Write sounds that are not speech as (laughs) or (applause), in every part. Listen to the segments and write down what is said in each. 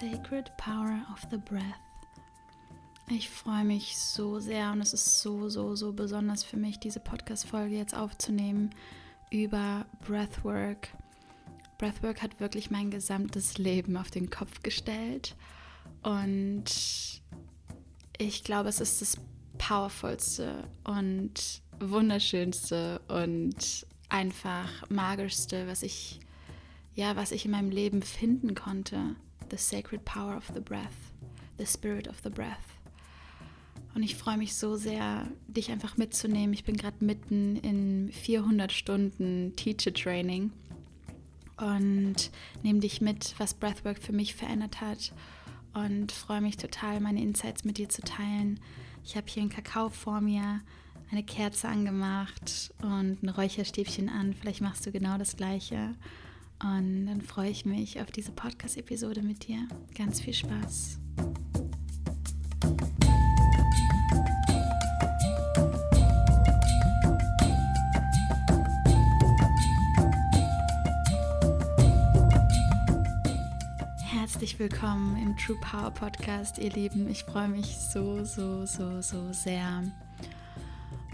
Sacred Power of the Breath. Ich freue mich so sehr und es ist so, so, so besonders für mich, diese Podcast-Folge jetzt aufzunehmen über Breathwork. Breathwork hat wirklich mein gesamtes Leben auf den Kopf gestellt und ich glaube, es ist das powervollste und wunderschönste und einfach magischste, was ich ja, was ich in meinem Leben finden konnte. The sacred power of the breath, the spirit of the breath. Und ich freue mich so sehr, dich einfach mitzunehmen. Ich bin gerade mitten in 400 Stunden Teacher Training und nehme dich mit, was Breathwork für mich verändert hat und freue mich total, meine Insights mit dir zu teilen. Ich habe hier einen Kakao vor mir, eine Kerze angemacht und ein Räucherstäbchen an. Vielleicht machst du genau das gleiche. Und dann freue ich mich auf diese Podcast-Episode mit dir. Ganz viel Spaß. Herzlich willkommen im True Power Podcast, ihr Lieben. Ich freue mich so, so, so, so sehr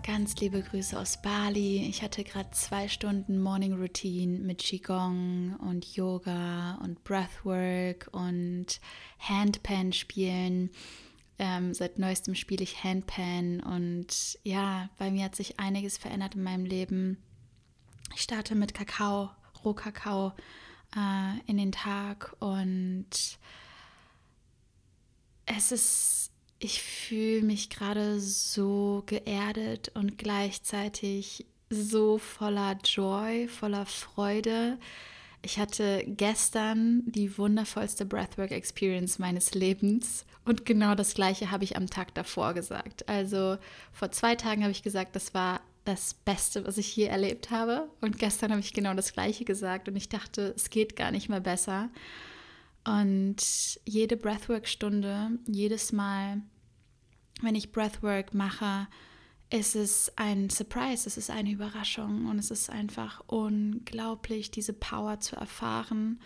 Ganz liebe Grüße aus Bali. Ich hatte gerade zwei Stunden Morning Routine mit Qigong und Yoga und Breathwork und Handpan spielen. Ähm, seit neuestem spiele ich Handpan und ja, bei mir hat sich einiges verändert in meinem Leben. Ich starte mit Kakao, Rohkakao äh, in den Tag und es ist ich fühle mich gerade so geerdet und gleichzeitig so voller Joy, voller Freude. Ich hatte gestern die wundervollste Breathwork Experience meines Lebens und genau das gleiche habe ich am Tag davor gesagt. Also vor zwei Tagen habe ich gesagt, das war das Beste, was ich je erlebt habe und gestern habe ich genau das gleiche gesagt und ich dachte, es geht gar nicht mehr besser. Und jede Breathwork-Stunde, jedes Mal, wenn ich Breathwork mache, ist es ein Surprise, es ist eine Überraschung und es ist einfach unglaublich, diese Power zu erfahren.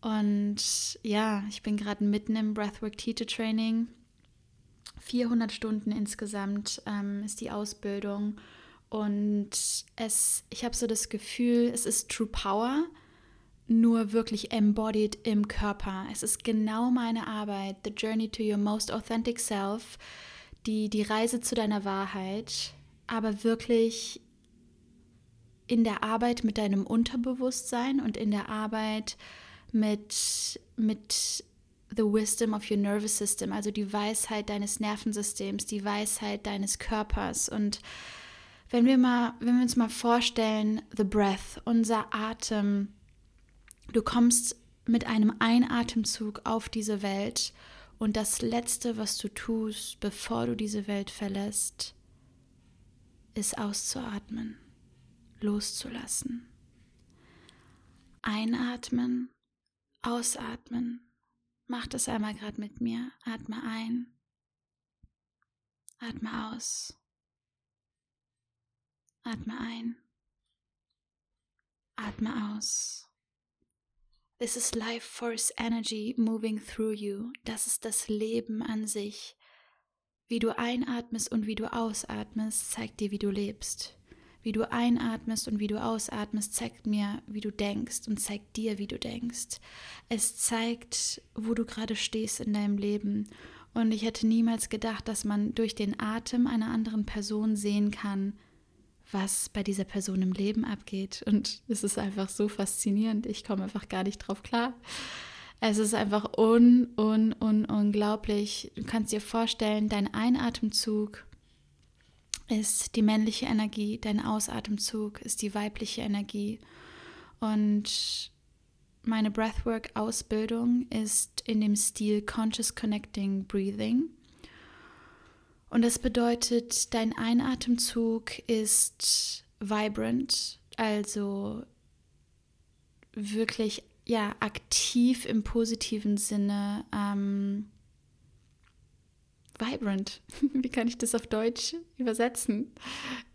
Und ja, ich bin gerade mitten im Breathwork Teacher Training. 400 Stunden insgesamt ähm, ist die Ausbildung. Und es, ich habe so das Gefühl, es ist True Power, nur wirklich embodied im Körper. Es ist genau meine Arbeit, The Journey to Your Most Authentic Self die, die Reise zu deiner Wahrheit, aber wirklich in der Arbeit mit deinem Unterbewusstsein und in der Arbeit mit, mit the wisdom of your nervous system, also die Weisheit deines Nervensystems, die Weisheit deines Körpers. Und wenn wir mal, wenn wir uns mal vorstellen, the breath, unser Atem, du kommst mit einem Einatemzug auf diese Welt und das Letzte, was du tust, bevor du diese Welt verlässt, ist auszuatmen, loszulassen. Einatmen, ausatmen. Mach das einmal gerade mit mir. Atme ein, atme aus. Atme ein, atme aus. This is life force energy moving through you. Das ist das Leben an sich. Wie du einatmest und wie du ausatmest, zeigt dir, wie du lebst. Wie du einatmest und wie du ausatmest, zeigt mir, wie du denkst und zeigt dir, wie du denkst. Es zeigt, wo du gerade stehst in deinem Leben. Und ich hätte niemals gedacht, dass man durch den Atem einer anderen Person sehen kann, was bei dieser Person im Leben abgeht. Und es ist einfach so faszinierend. Ich komme einfach gar nicht drauf klar. Es ist einfach un, un, un, unglaublich. Du kannst dir vorstellen, dein Einatemzug ist die männliche Energie, dein Ausatemzug ist die weibliche Energie. Und meine Breathwork-Ausbildung ist in dem Stil Conscious Connecting Breathing. Und das bedeutet, dein Einatemzug ist vibrant, also wirklich ja aktiv im positiven Sinne. Ähm, vibrant. (laughs) Wie kann ich das auf Deutsch übersetzen?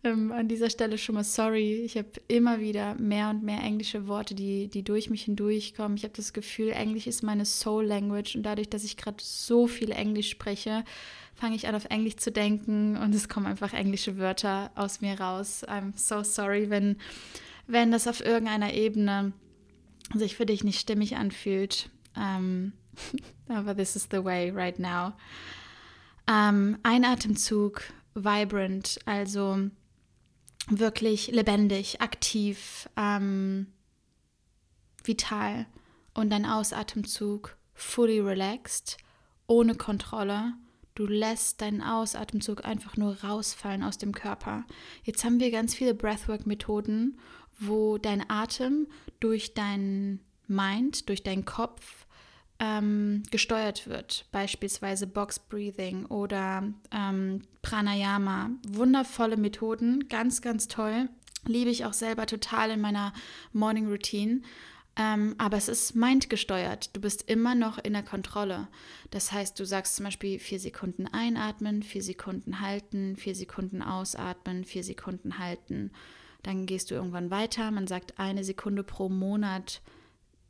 Ähm, an dieser Stelle schon mal sorry. Ich habe immer wieder mehr und mehr englische Worte, die, die durch mich hindurchkommen. Ich habe das Gefühl, Englisch ist meine Soul Language und dadurch, dass ich gerade so viel Englisch spreche, fange ich an, auf Englisch zu denken und es kommen einfach englische Wörter aus mir raus. I'm so sorry, wenn, wenn das auf irgendeiner Ebene sich für dich nicht stimmig anfühlt. Um, ähm, (laughs) aber this is the way right now. Ähm, ein Atemzug, vibrant, also wirklich lebendig, aktiv, ähm, vital. Und ein Ausatemzug, fully relaxed, ohne Kontrolle. Du lässt deinen Ausatemzug einfach nur rausfallen aus dem Körper. Jetzt haben wir ganz viele Breathwork-Methoden, wo dein Atem durch dein Mind, durch deinen Kopf ähm, gesteuert wird, beispielsweise Box Breathing oder ähm, Pranayama. Wundervolle Methoden, ganz, ganz toll. Liebe ich auch selber total in meiner Morning Routine. Ähm, aber es ist mindgesteuert. Du bist immer noch in der Kontrolle. Das heißt, du sagst zum Beispiel vier Sekunden einatmen, vier Sekunden halten, vier Sekunden ausatmen, vier Sekunden halten. Dann gehst du irgendwann weiter. Man sagt eine Sekunde pro Monat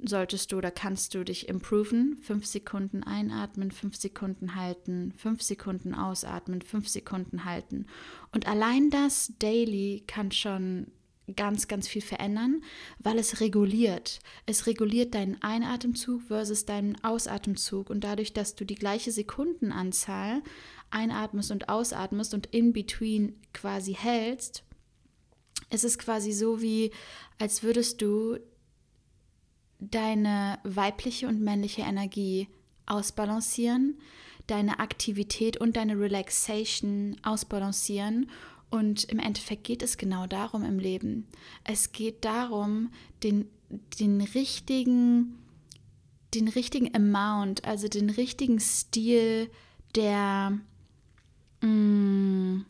solltest du oder kannst du dich improven. Fünf Sekunden einatmen, fünf Sekunden halten, fünf Sekunden ausatmen, fünf Sekunden halten. Und allein das daily kann schon ganz, ganz viel verändern, weil es reguliert. Es reguliert deinen Einatemzug versus deinen Ausatemzug. Und dadurch, dass du die gleiche Sekundenanzahl einatmest und ausatmest und in between quasi hältst, ist es quasi so wie, als würdest du deine weibliche und männliche Energie ausbalancieren, deine Aktivität und deine Relaxation ausbalancieren. Und im Endeffekt geht es genau darum im Leben. Es geht darum, den, den richtigen, den richtigen Amount, also den richtigen Stil der, mm,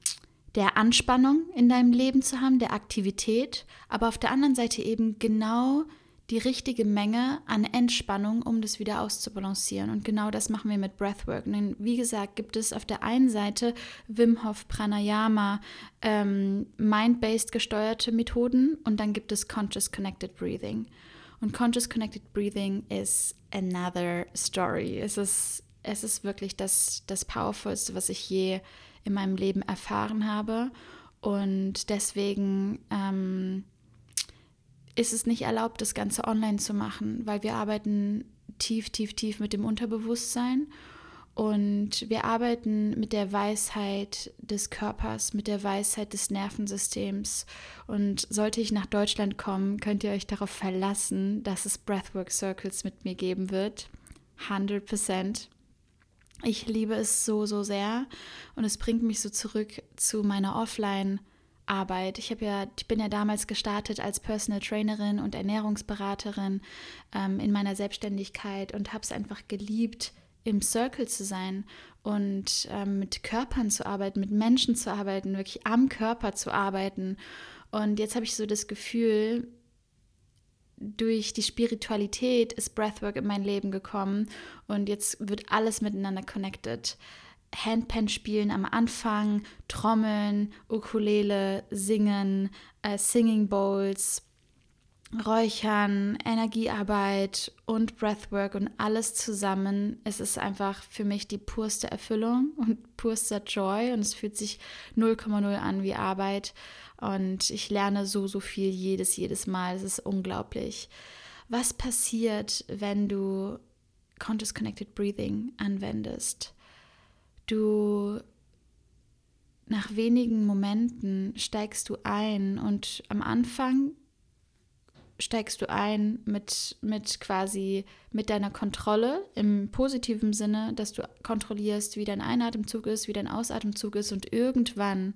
der Anspannung in deinem Leben zu haben, der Aktivität, aber auf der anderen Seite eben genau die richtige Menge an Entspannung, um das wieder auszubalancieren. Und genau das machen wir mit Breathwork. Denn wie gesagt, gibt es auf der einen Seite Wim Hof Pranayama, ähm, Mind-based gesteuerte Methoden und dann gibt es Conscious Connected Breathing. Und Conscious Connected Breathing ist another story. Es ist, es ist wirklich das, das Powerfulste, was ich je in meinem Leben erfahren habe. Und deswegen ähm, ist es nicht erlaubt, das Ganze online zu machen, weil wir arbeiten tief, tief, tief mit dem Unterbewusstsein und wir arbeiten mit der Weisheit des Körpers, mit der Weisheit des Nervensystems. Und sollte ich nach Deutschland kommen, könnt ihr euch darauf verlassen, dass es Breathwork Circles mit mir geben wird. 100% Ich liebe es so, so sehr und es bringt mich so zurück zu meiner Offline- Arbeit. Ich ja, ich bin ja damals gestartet als Personal Trainerin und Ernährungsberaterin ähm, in meiner Selbstständigkeit und habe es einfach geliebt, im Circle zu sein und ähm, mit Körpern zu arbeiten, mit Menschen zu arbeiten, wirklich am Körper zu arbeiten. Und jetzt habe ich so das Gefühl, durch die Spiritualität ist Breathwork in mein Leben gekommen und jetzt wird alles miteinander connected. Handpan spielen am Anfang, Trommeln, Ukulele, Singen, äh, Singing Bowls, Räuchern, Energiearbeit und Breathwork und alles zusammen. Es ist einfach für mich die purste Erfüllung und purster Joy und es fühlt sich 0,0 an wie Arbeit und ich lerne so, so viel jedes, jedes Mal. Es ist unglaublich. Was passiert, wenn du Conscious Connected Breathing anwendest? Du nach wenigen Momenten steigst du ein und am Anfang steigst du ein mit, mit quasi mit deiner Kontrolle im positiven Sinne, dass du kontrollierst, wie dein Einatemzug ist, wie dein Ausatemzug ist und irgendwann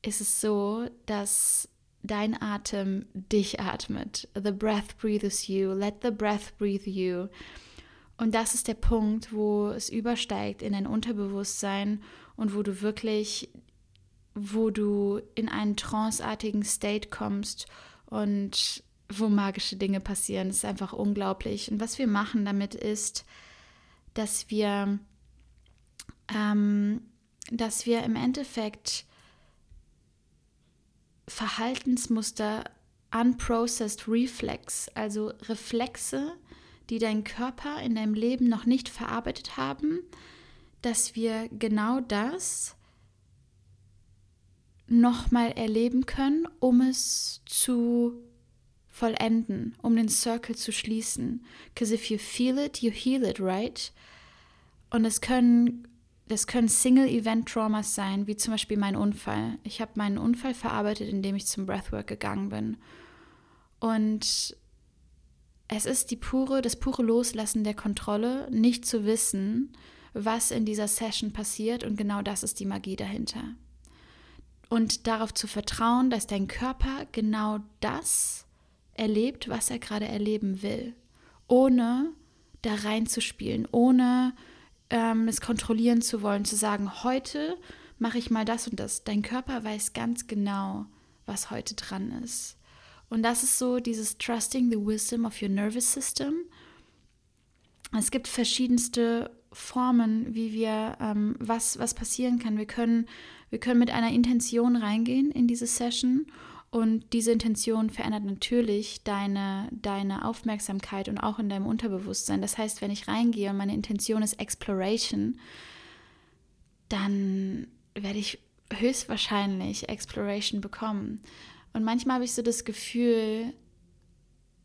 ist es so, dass dein Atem dich atmet. The breath breathes you. Let the breath breathe you. Und das ist der Punkt, wo es übersteigt in dein Unterbewusstsein und wo du wirklich, wo du in einen tranceartigen State kommst und wo magische Dinge passieren. Das ist einfach unglaublich. Und was wir machen damit ist, dass wir ähm, dass wir im Endeffekt Verhaltensmuster unprocessed Reflex, also Reflexe, die dein Körper in deinem Leben noch nicht verarbeitet haben, dass wir genau das nochmal erleben können, um es zu vollenden, um den Circle zu schließen. Because if you feel it, you heal it, right? Und es können, das können Single-Event-Traumas sein, wie zum Beispiel mein Unfall. Ich habe meinen Unfall verarbeitet, indem ich zum Breathwork gegangen bin. Und es ist die pure, das pure Loslassen der Kontrolle, nicht zu wissen, was in dieser Session passiert. Und genau das ist die Magie dahinter. Und darauf zu vertrauen, dass dein Körper genau das erlebt, was er gerade erleben will, ohne da reinzuspielen, ohne ähm, es kontrollieren zu wollen, zu sagen, heute mache ich mal das und das. Dein Körper weiß ganz genau, was heute dran ist. Und das ist so dieses Trusting the Wisdom of your Nervous System. Es gibt verschiedenste Formen, wie wir, ähm, was, was passieren kann. Wir können, wir können mit einer Intention reingehen in diese Session und diese Intention verändert natürlich deine, deine Aufmerksamkeit und auch in deinem Unterbewusstsein. Das heißt, wenn ich reingehe und meine Intention ist Exploration, dann werde ich höchstwahrscheinlich Exploration bekommen. Und manchmal habe ich so das Gefühl,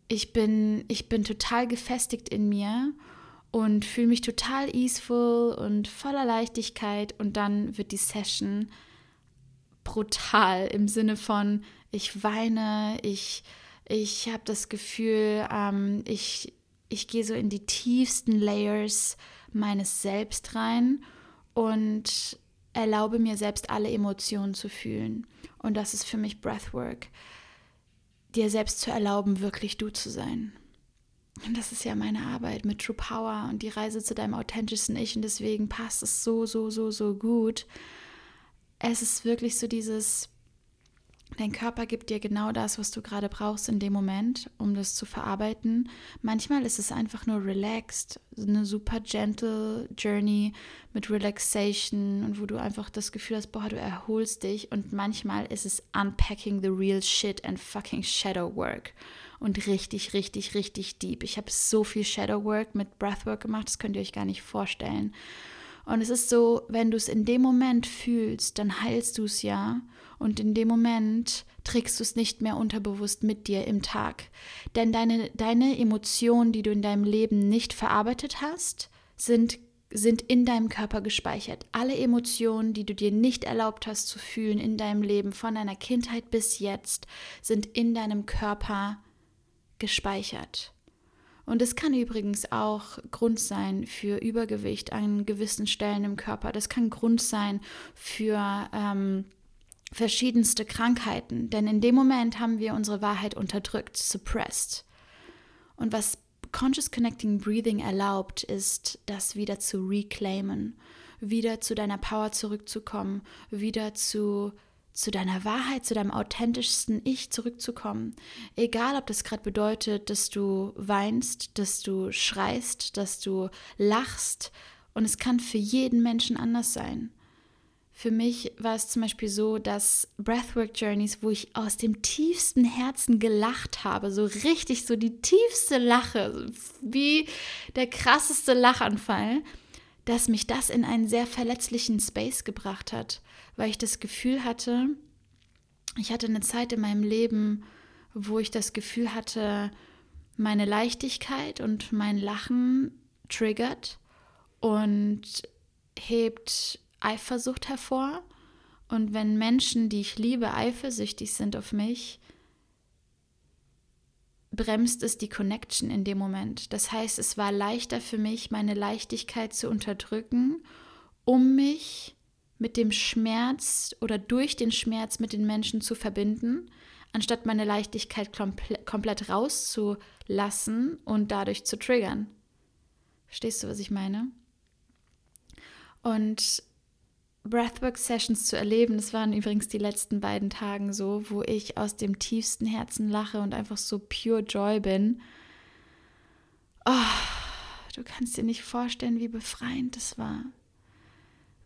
ich bin, ich bin total gefestigt in mir und fühle mich total easeful und voller Leichtigkeit. Und dann wird die Session brutal im Sinne von, ich weine, ich, ich habe das Gefühl, ähm, ich, ich gehe so in die tiefsten Layers meines Selbst rein. Und erlaube mir selbst alle Emotionen zu fühlen. Und das ist für mich Breathwork. Dir selbst zu erlauben, wirklich du zu sein. Und das ist ja meine Arbeit mit True Power und die Reise zu deinem authentischsten Ich. Und deswegen passt es so, so, so, so gut. Es ist wirklich so dieses, Dein Körper gibt dir genau das, was du gerade brauchst in dem Moment, um das zu verarbeiten. Manchmal ist es einfach nur relaxed, eine super gentle Journey mit Relaxation und wo du einfach das Gefühl hast, boah, du erholst dich. Und manchmal ist es unpacking the real shit and fucking shadow work. Und richtig, richtig, richtig deep. Ich habe so viel Shadow Work mit Breathwork gemacht, das könnt ihr euch gar nicht vorstellen. Und es ist so, wenn du es in dem Moment fühlst, dann heilst du es ja. Und in dem Moment trägst du es nicht mehr unterbewusst mit dir im Tag. Denn deine, deine Emotionen, die du in deinem Leben nicht verarbeitet hast, sind, sind in deinem Körper gespeichert. Alle Emotionen, die du dir nicht erlaubt hast zu fühlen in deinem Leben, von deiner Kindheit bis jetzt, sind in deinem Körper gespeichert. Und es kann übrigens auch Grund sein für Übergewicht an gewissen Stellen im Körper. Das kann Grund sein für ähm, verschiedenste Krankheiten, denn in dem Moment haben wir unsere Wahrheit unterdrückt, suppressed. Und was Conscious Connecting Breathing erlaubt, ist, das wieder zu reclaimen, wieder zu deiner Power zurückzukommen, wieder zu, zu deiner Wahrheit, zu deinem authentischsten Ich zurückzukommen. Egal, ob das gerade bedeutet, dass du weinst, dass du schreist, dass du lachst. Und es kann für jeden Menschen anders sein. Für mich war es zum Beispiel so, dass Breathwork Journeys, wo ich aus dem tiefsten Herzen gelacht habe, so richtig so die tiefste Lache, wie der krasseste Lachanfall, dass mich das in einen sehr verletzlichen Space gebracht hat, weil ich das Gefühl hatte, ich hatte eine Zeit in meinem Leben, wo ich das Gefühl hatte, meine Leichtigkeit und mein Lachen triggert und hebt Eifersucht hervor. Und wenn Menschen, die ich liebe, eifersüchtig sind auf mich, bremst es die Connection in dem Moment. Das heißt, es war leichter für mich, meine Leichtigkeit zu unterdrücken, um mich mit dem Schmerz oder durch den Schmerz mit den Menschen zu verbinden, anstatt meine Leichtigkeit komple komplett rauszulassen und dadurch zu triggern. Verstehst du, was ich meine? Und Breathwork-Sessions zu erleben. Das waren übrigens die letzten beiden Tage so, wo ich aus dem tiefsten Herzen lache und einfach so pure Joy bin. Oh, du kannst dir nicht vorstellen, wie befreiend das war.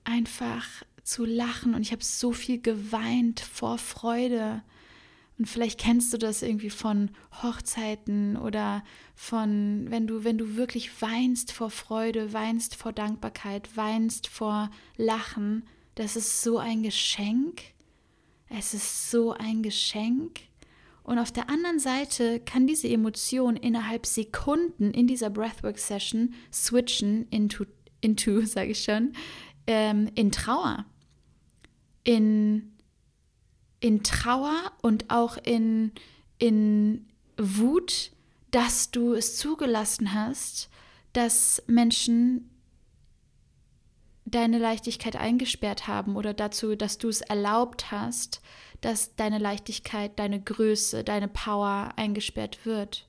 einfach zu lachen und ich habe so viel geweint vor Freude. Und vielleicht kennst du das irgendwie von Hochzeiten oder von, wenn du, wenn du wirklich weinst vor Freude, weinst vor Dankbarkeit, weinst vor Lachen. Das ist so ein Geschenk. Es ist so ein Geschenk. Und auf der anderen Seite kann diese Emotion innerhalb Sekunden in dieser Breathwork-Session switchen into, into (laughs) sage ich schon, ähm, in Trauer. In, in Trauer und auch in, in Wut, dass du es zugelassen hast, dass Menschen deine Leichtigkeit eingesperrt haben oder dazu, dass du es erlaubt hast, dass deine Leichtigkeit, deine Größe, deine Power eingesperrt wird.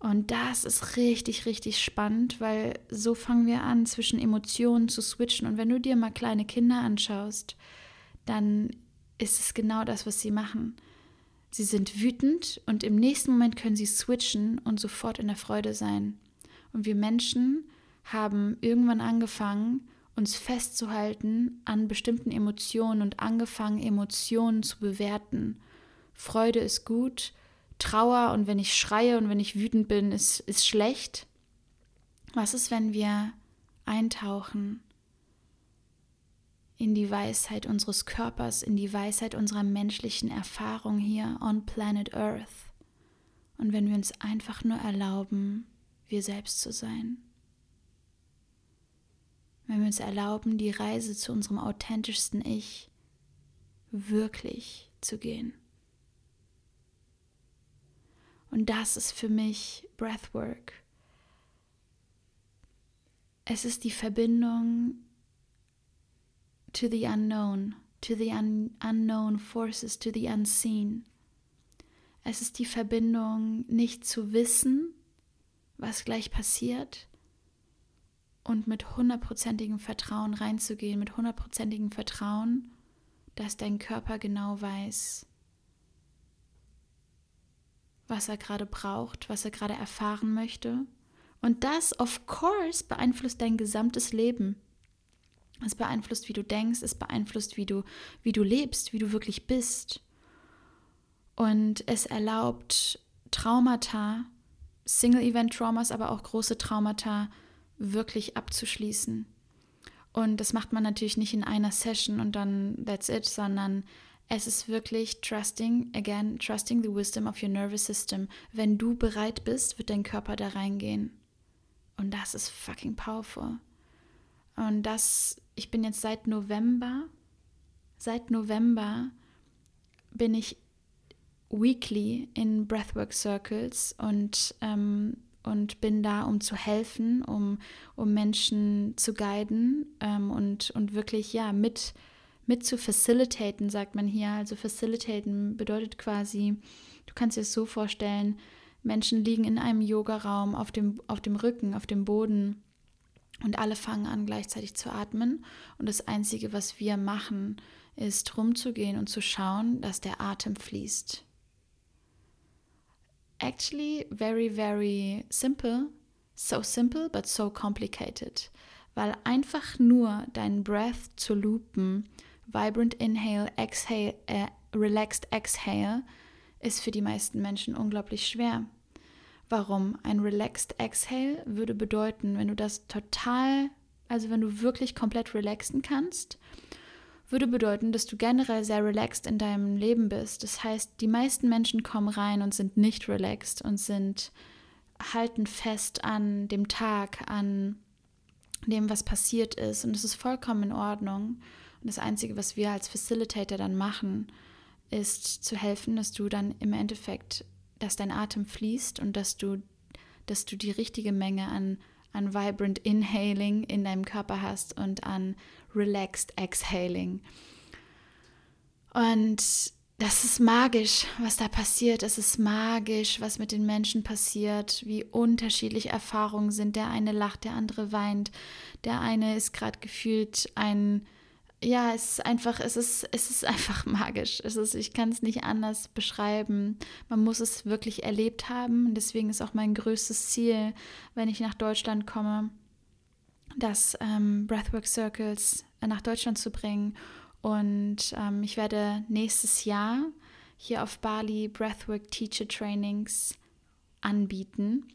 Und das ist richtig, richtig spannend, weil so fangen wir an, zwischen Emotionen zu switchen. Und wenn du dir mal kleine Kinder anschaust, dann ist es genau das, was sie machen. Sie sind wütend und im nächsten Moment können sie switchen und sofort in der Freude sein. Und wir Menschen haben irgendwann angefangen, uns festzuhalten an bestimmten Emotionen und angefangen, Emotionen zu bewerten. Freude ist gut, Trauer und wenn ich schreie und wenn ich wütend bin, ist, ist schlecht. Was ist, wenn wir eintauchen in die Weisheit unseres Körpers, in die Weisheit unserer menschlichen Erfahrung hier on Planet Earth und wenn wir uns einfach nur erlauben, wir selbst zu sein? wenn wir uns erlauben, die Reise zu unserem authentischsten Ich wirklich zu gehen. Und das ist für mich Breathwork. Es ist die Verbindung to the unknown, to the un unknown forces, to the unseen. Es ist die Verbindung, nicht zu wissen, was gleich passiert, und mit hundertprozentigem Vertrauen reinzugehen, mit hundertprozentigem Vertrauen, dass dein Körper genau weiß, was er gerade braucht, was er gerade erfahren möchte. Und das, of course, beeinflusst dein gesamtes Leben. Es beeinflusst, wie du denkst, es beeinflusst, wie du, wie du lebst, wie du wirklich bist. Und es erlaubt Traumata, Single-Event-Traumas, aber auch große Traumata wirklich abzuschließen. Und das macht man natürlich nicht in einer Session und dann that's it, sondern es ist wirklich trusting, again, trusting the wisdom of your nervous system. Wenn du bereit bist, wird dein Körper da reingehen. Und das ist fucking powerful. Und das, ich bin jetzt seit November, seit November bin ich weekly in Breathwork Circles und ähm, und bin da, um zu helfen, um, um Menschen zu guiden ähm, und, und wirklich ja mit, mit zu facilitaten, sagt man hier. Also facilitaten bedeutet quasi, du kannst dir es so vorstellen, Menschen liegen in einem Yogaraum auf dem, auf dem Rücken, auf dem Boden und alle fangen an gleichzeitig zu atmen. Und das Einzige, was wir machen, ist rumzugehen und zu schauen, dass der Atem fließt actually very, very simple. So simple, but so complicated. Weil einfach nur deinen Breath zu loopen, vibrant inhale, exhale, äh, relaxed exhale, ist für die meisten Menschen unglaublich schwer. Warum? Ein relaxed exhale würde bedeuten, wenn du das total, also wenn du wirklich komplett relaxen kannst würde bedeuten, dass du generell sehr relaxed in deinem Leben bist. Das heißt, die meisten Menschen kommen rein und sind nicht relaxed und sind halten fest an dem Tag, an dem, was passiert ist. Und es ist vollkommen in Ordnung. Und das Einzige, was wir als Facilitator dann machen, ist zu helfen, dass du dann im Endeffekt, dass dein Atem fließt und dass du, dass du die richtige Menge an, an Vibrant Inhaling in deinem Körper hast und an Relaxed Exhaling. Und das ist magisch, was da passiert. Es ist magisch, was mit den Menschen passiert, wie unterschiedlich Erfahrungen sind. Der eine lacht, der andere weint. Der eine ist gerade gefühlt ein, ja, es ist einfach, es ist, es ist (laughs) einfach magisch. Es ist, ich kann es nicht anders beschreiben. Man muss es wirklich erlebt haben. Deswegen ist auch mein größtes Ziel, wenn ich nach Deutschland komme, das ähm, Breathwork Circles nach Deutschland zu bringen. Und ähm, ich werde nächstes Jahr hier auf Bali Breathwork Teacher Trainings anbieten.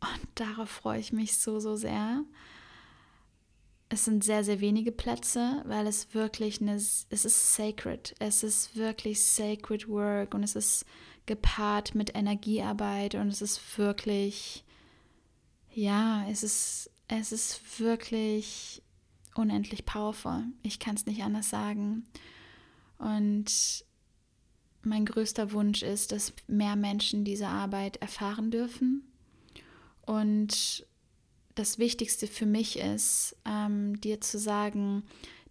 Und darauf freue ich mich so, so sehr. Es sind sehr, sehr wenige Plätze, weil es wirklich eine, es ist sacred. Es ist wirklich sacred work und es ist gepaart mit Energiearbeit und es ist wirklich, ja, es ist, es ist wirklich unendlich powerful. Ich kann es nicht anders sagen. Und mein größter Wunsch ist, dass mehr Menschen diese Arbeit erfahren dürfen. Und das Wichtigste für mich ist, ähm, dir zu sagen,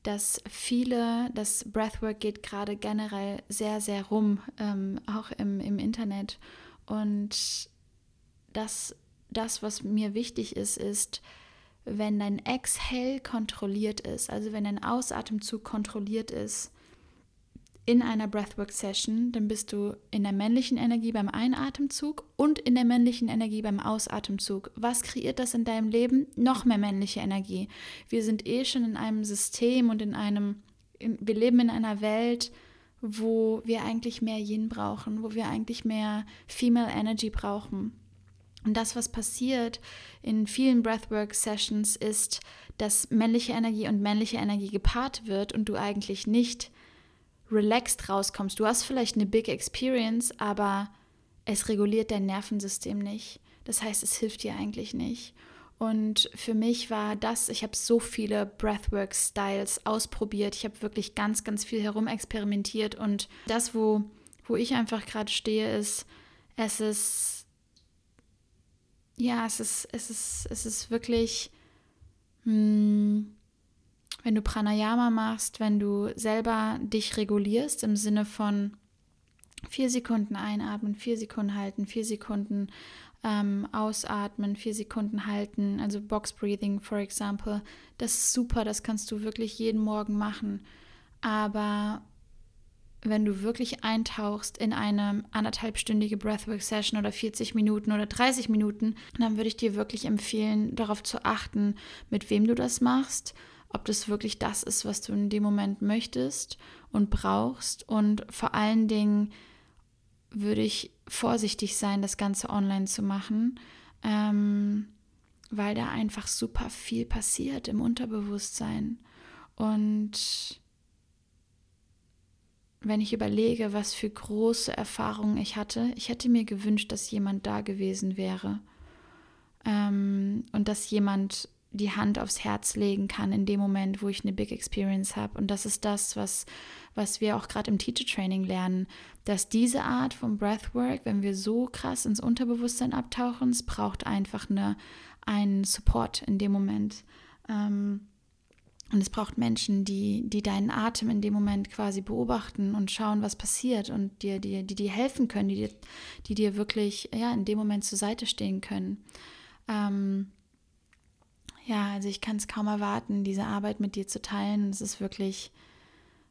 dass viele, das Breathwork geht gerade generell sehr, sehr rum, ähm, auch im, im Internet. Und das, das, was mir wichtig ist, ist, wenn dein Exhale kontrolliert ist, also wenn dein Ausatemzug kontrolliert ist, in einer Breathwork-Session, dann bist du in der männlichen Energie beim Einatemzug und in der männlichen Energie beim Ausatemzug. Was kreiert das in deinem Leben? Noch mehr männliche Energie. Wir sind eh schon in einem System und in einem, in, wir leben in einer Welt, wo wir eigentlich mehr Yin brauchen, wo wir eigentlich mehr Female Energy brauchen. Und das, was passiert in vielen Breathwork-Sessions, ist, dass männliche Energie und männliche Energie gepaart wird und du eigentlich nicht relaxed rauskommst. Du hast vielleicht eine Big Experience, aber es reguliert dein Nervensystem nicht. Das heißt, es hilft dir eigentlich nicht. Und für mich war das, ich habe so viele Breathwork-Styles ausprobiert. Ich habe wirklich ganz, ganz viel herumexperimentiert. Und das, wo, wo ich einfach gerade stehe, ist, es ist, ja, es ist, es ist, es ist wirklich, mh, hm, wenn du Pranayama machst, wenn du selber dich regulierst im Sinne von vier Sekunden einatmen, vier Sekunden halten, vier Sekunden ähm, ausatmen, vier Sekunden halten, also Box Breathing, for example, das ist super, das kannst du wirklich jeden Morgen machen. Aber wenn du wirklich eintauchst in eine anderthalbstündige Breathwork-Session oder 40 Minuten oder 30 Minuten, dann würde ich dir wirklich empfehlen, darauf zu achten, mit wem du das machst ob das wirklich das ist, was du in dem Moment möchtest und brauchst. Und vor allen Dingen würde ich vorsichtig sein, das Ganze online zu machen, ähm, weil da einfach super viel passiert im Unterbewusstsein. Und wenn ich überlege, was für große Erfahrungen ich hatte, ich hätte mir gewünscht, dass jemand da gewesen wäre. Ähm, und dass jemand die Hand aufs Herz legen kann in dem Moment, wo ich eine Big Experience habe. Und das ist das, was, was wir auch gerade im Teacher Training lernen, dass diese Art von Breathwork, wenn wir so krass ins Unterbewusstsein abtauchen, es braucht einfach eine, einen Support in dem Moment. Ähm, und es braucht Menschen, die, die deinen Atem in dem Moment quasi beobachten und schauen, was passiert und dir, dir, die dir helfen können, die dir, die dir wirklich ja, in dem Moment zur Seite stehen können. Ähm, ja, also ich kann es kaum erwarten, diese Arbeit mit dir zu teilen. Es ist wirklich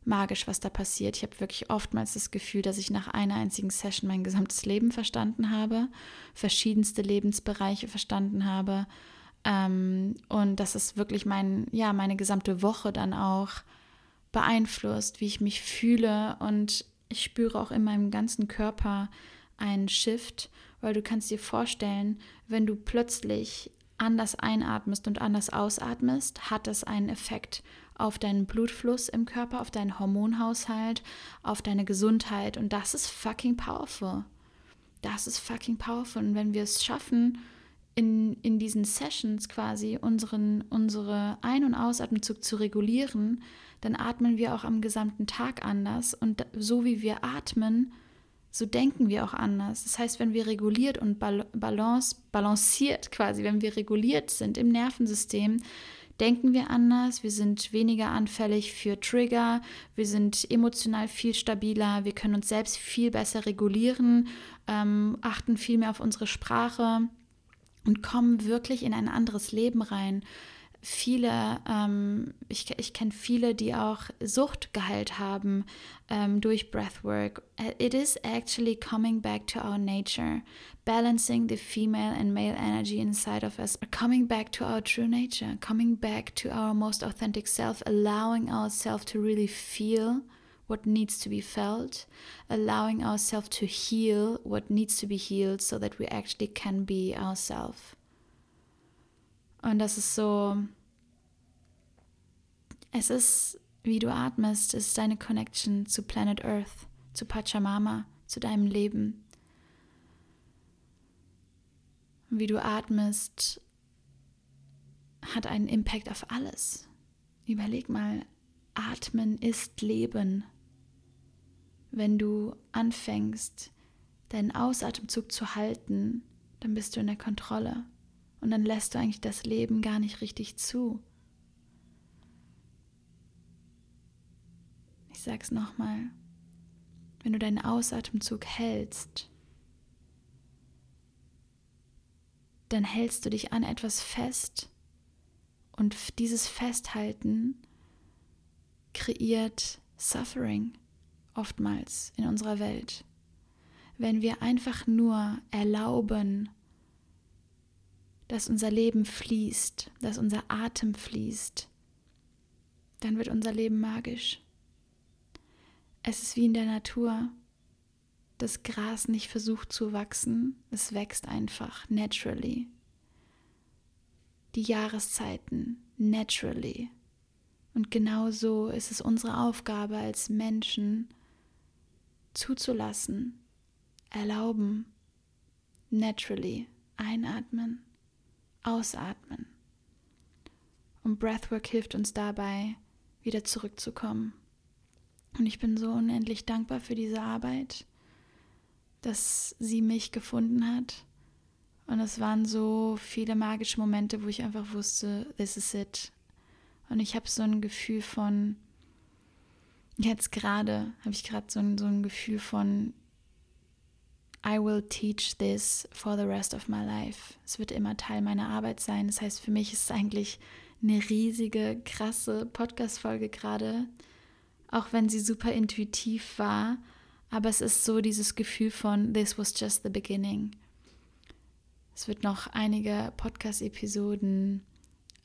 magisch, was da passiert. Ich habe wirklich oftmals das Gefühl, dass ich nach einer einzigen Session mein gesamtes Leben verstanden habe, verschiedenste Lebensbereiche verstanden habe ähm, und dass es wirklich mein, ja, meine gesamte Woche dann auch beeinflusst, wie ich mich fühle und ich spüre auch in meinem ganzen Körper einen Shift, weil du kannst dir vorstellen, wenn du plötzlich anders einatmest und anders ausatmest, hat das einen Effekt auf deinen Blutfluss im Körper, auf deinen Hormonhaushalt, auf deine Gesundheit. Und das ist fucking powerful. Das ist fucking powerful. Und wenn wir es schaffen, in, in diesen Sessions quasi unseren unsere Ein- und Ausatmenzug zu regulieren, dann atmen wir auch am gesamten Tag anders. Und so wie wir atmen, so denken wir auch anders. Das heißt, wenn wir reguliert und balance, balanciert quasi, wenn wir reguliert sind im Nervensystem, denken wir anders, wir sind weniger anfällig für Trigger, wir sind emotional viel stabiler, wir können uns selbst viel besser regulieren, ähm, achten viel mehr auf unsere Sprache und kommen wirklich in ein anderes Leben rein. Viele, ähm, ich, ich kenne viele, die auch Sucht geheilt haben ähm, durch Breathwork. It is actually coming back to our nature, balancing the female and male energy inside of us, coming back to our true nature, coming back to our most authentic self, allowing ourselves to really feel what needs to be felt, allowing ourselves to heal what needs to be healed so that we actually can be ourselves. Und das ist so, es ist, wie du atmest, es ist deine Connection zu Planet Earth, zu Pachamama, zu deinem Leben. Wie du atmest, hat einen Impact auf alles. Überleg mal, Atmen ist Leben. Wenn du anfängst, deinen Ausatemzug zu halten, dann bist du in der Kontrolle. Und dann lässt du eigentlich das Leben gar nicht richtig zu. Ich sag's nochmal. Wenn du deinen Ausatemzug hältst, dann hältst du dich an etwas fest und dieses Festhalten kreiert Suffering oftmals in unserer Welt. Wenn wir einfach nur erlauben, dass unser Leben fließt, dass unser Atem fließt, dann wird unser Leben magisch. Es ist wie in der Natur. Das Gras nicht versucht zu wachsen, es wächst einfach naturally. Die Jahreszeiten naturally. Und genauso ist es unsere Aufgabe als Menschen zuzulassen, erlauben, naturally einatmen Ausatmen. Und Breathwork hilft uns dabei, wieder zurückzukommen. Und ich bin so unendlich dankbar für diese Arbeit, dass sie mich gefunden hat. Und es waren so viele magische Momente, wo ich einfach wusste, this is it. Und ich habe so ein Gefühl von, jetzt gerade habe ich gerade so ein, so ein Gefühl von, I will teach this for the rest of my life. Es wird immer Teil meiner Arbeit sein. Das heißt, für mich ist es eigentlich eine riesige, krasse Podcast-Folge gerade, auch wenn sie super intuitiv war. Aber es ist so dieses Gefühl von, this was just the beginning. Es wird noch einige Podcast-Episoden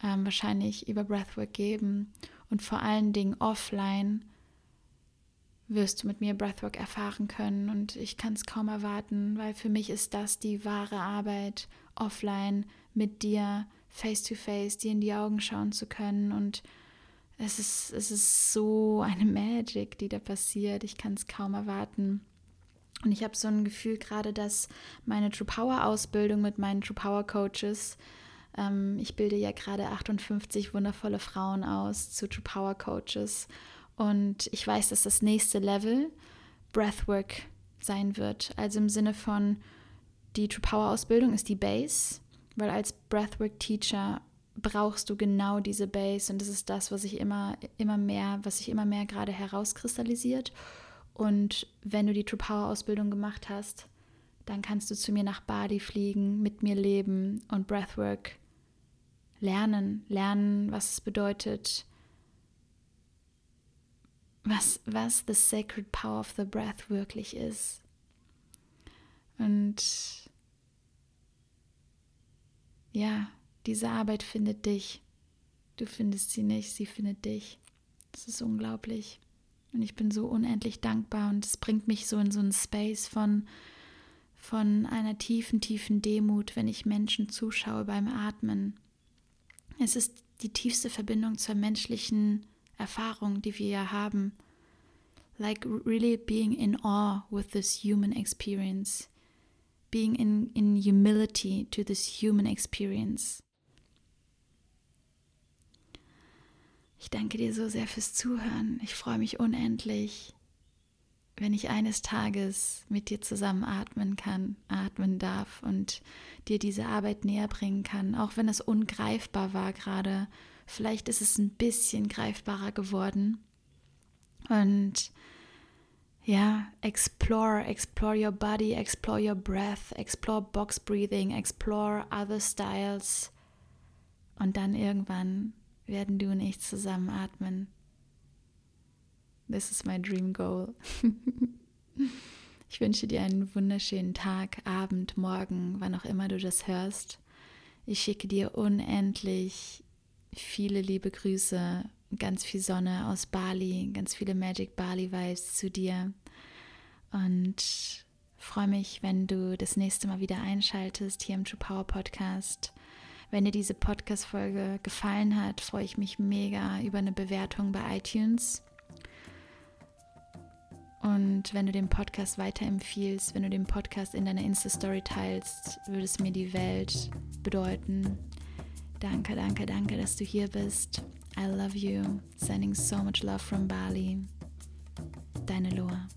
ähm, wahrscheinlich über Breathwork geben und vor allen Dingen offline wirst du mit mir Breathwork erfahren können und ich kann es kaum erwarten, weil für mich ist das die wahre Arbeit, offline mit dir, face to face, dir in die Augen schauen zu können und es ist, es ist so eine Magic, die da passiert. Ich kann es kaum erwarten. Und ich habe so ein Gefühl gerade, dass meine True Power Ausbildung mit meinen True Power Coaches, ähm, ich bilde ja gerade 58 wundervolle Frauen aus zu True Power Coaches und ich weiß, dass das nächste Level Breathwork sein wird. Also im Sinne von, die True Power Ausbildung ist die Base, weil als Breathwork Teacher brauchst du genau diese Base und das ist das, was ich immer, immer mehr, was sich immer mehr gerade herauskristallisiert. Und wenn du die True Power Ausbildung gemacht hast, dann kannst du zu mir nach Bali fliegen, mit mir leben und Breathwork lernen, lernen, was es bedeutet, was, was the sacred power of the breath wirklich ist. Und ja, diese Arbeit findet dich. Du findest sie nicht, sie findet dich. Das ist unglaublich. Und ich bin so unendlich dankbar und es bringt mich so in so einen Space von, von einer tiefen, tiefen Demut, wenn ich Menschen zuschaue beim Atmen. Es ist die tiefste Verbindung zur menschlichen Erfahrung, die wir ja haben. Like really being in awe with this human experience, being in, in humility to this human experience. Ich danke dir so sehr fürs Zuhören. Ich freue mich unendlich, wenn ich eines Tages mit dir zusammen atmen kann, atmen darf und dir diese Arbeit näher bringen kann, auch wenn es ungreifbar war gerade Vielleicht ist es ein bisschen greifbarer geworden. Und ja, explore, explore your body, explore your breath, explore box breathing, explore other styles Und dann irgendwann werden du und ich zusammen atmen. This is my dream goal. (laughs) ich wünsche dir einen wunderschönen Tag, Abend, Morgen, wann auch immer du das hörst. Ich schicke dir unendlich viele liebe Grüße, ganz viel Sonne aus Bali, ganz viele Magic Bali Vibes zu dir. Und freue mich, wenn du das nächste Mal wieder einschaltest hier im True Power Podcast. Wenn dir diese Podcast-Folge gefallen hat, freue ich mich mega über eine Bewertung bei iTunes. Und wenn du den Podcast weiterempfiehlst, wenn du den Podcast in deiner Insta-Story teilst, würde es mir die Welt bedeuten. Danke, danke, danke, dass du hier bist. I love you. Sending so much love from Bali. Deine Loa.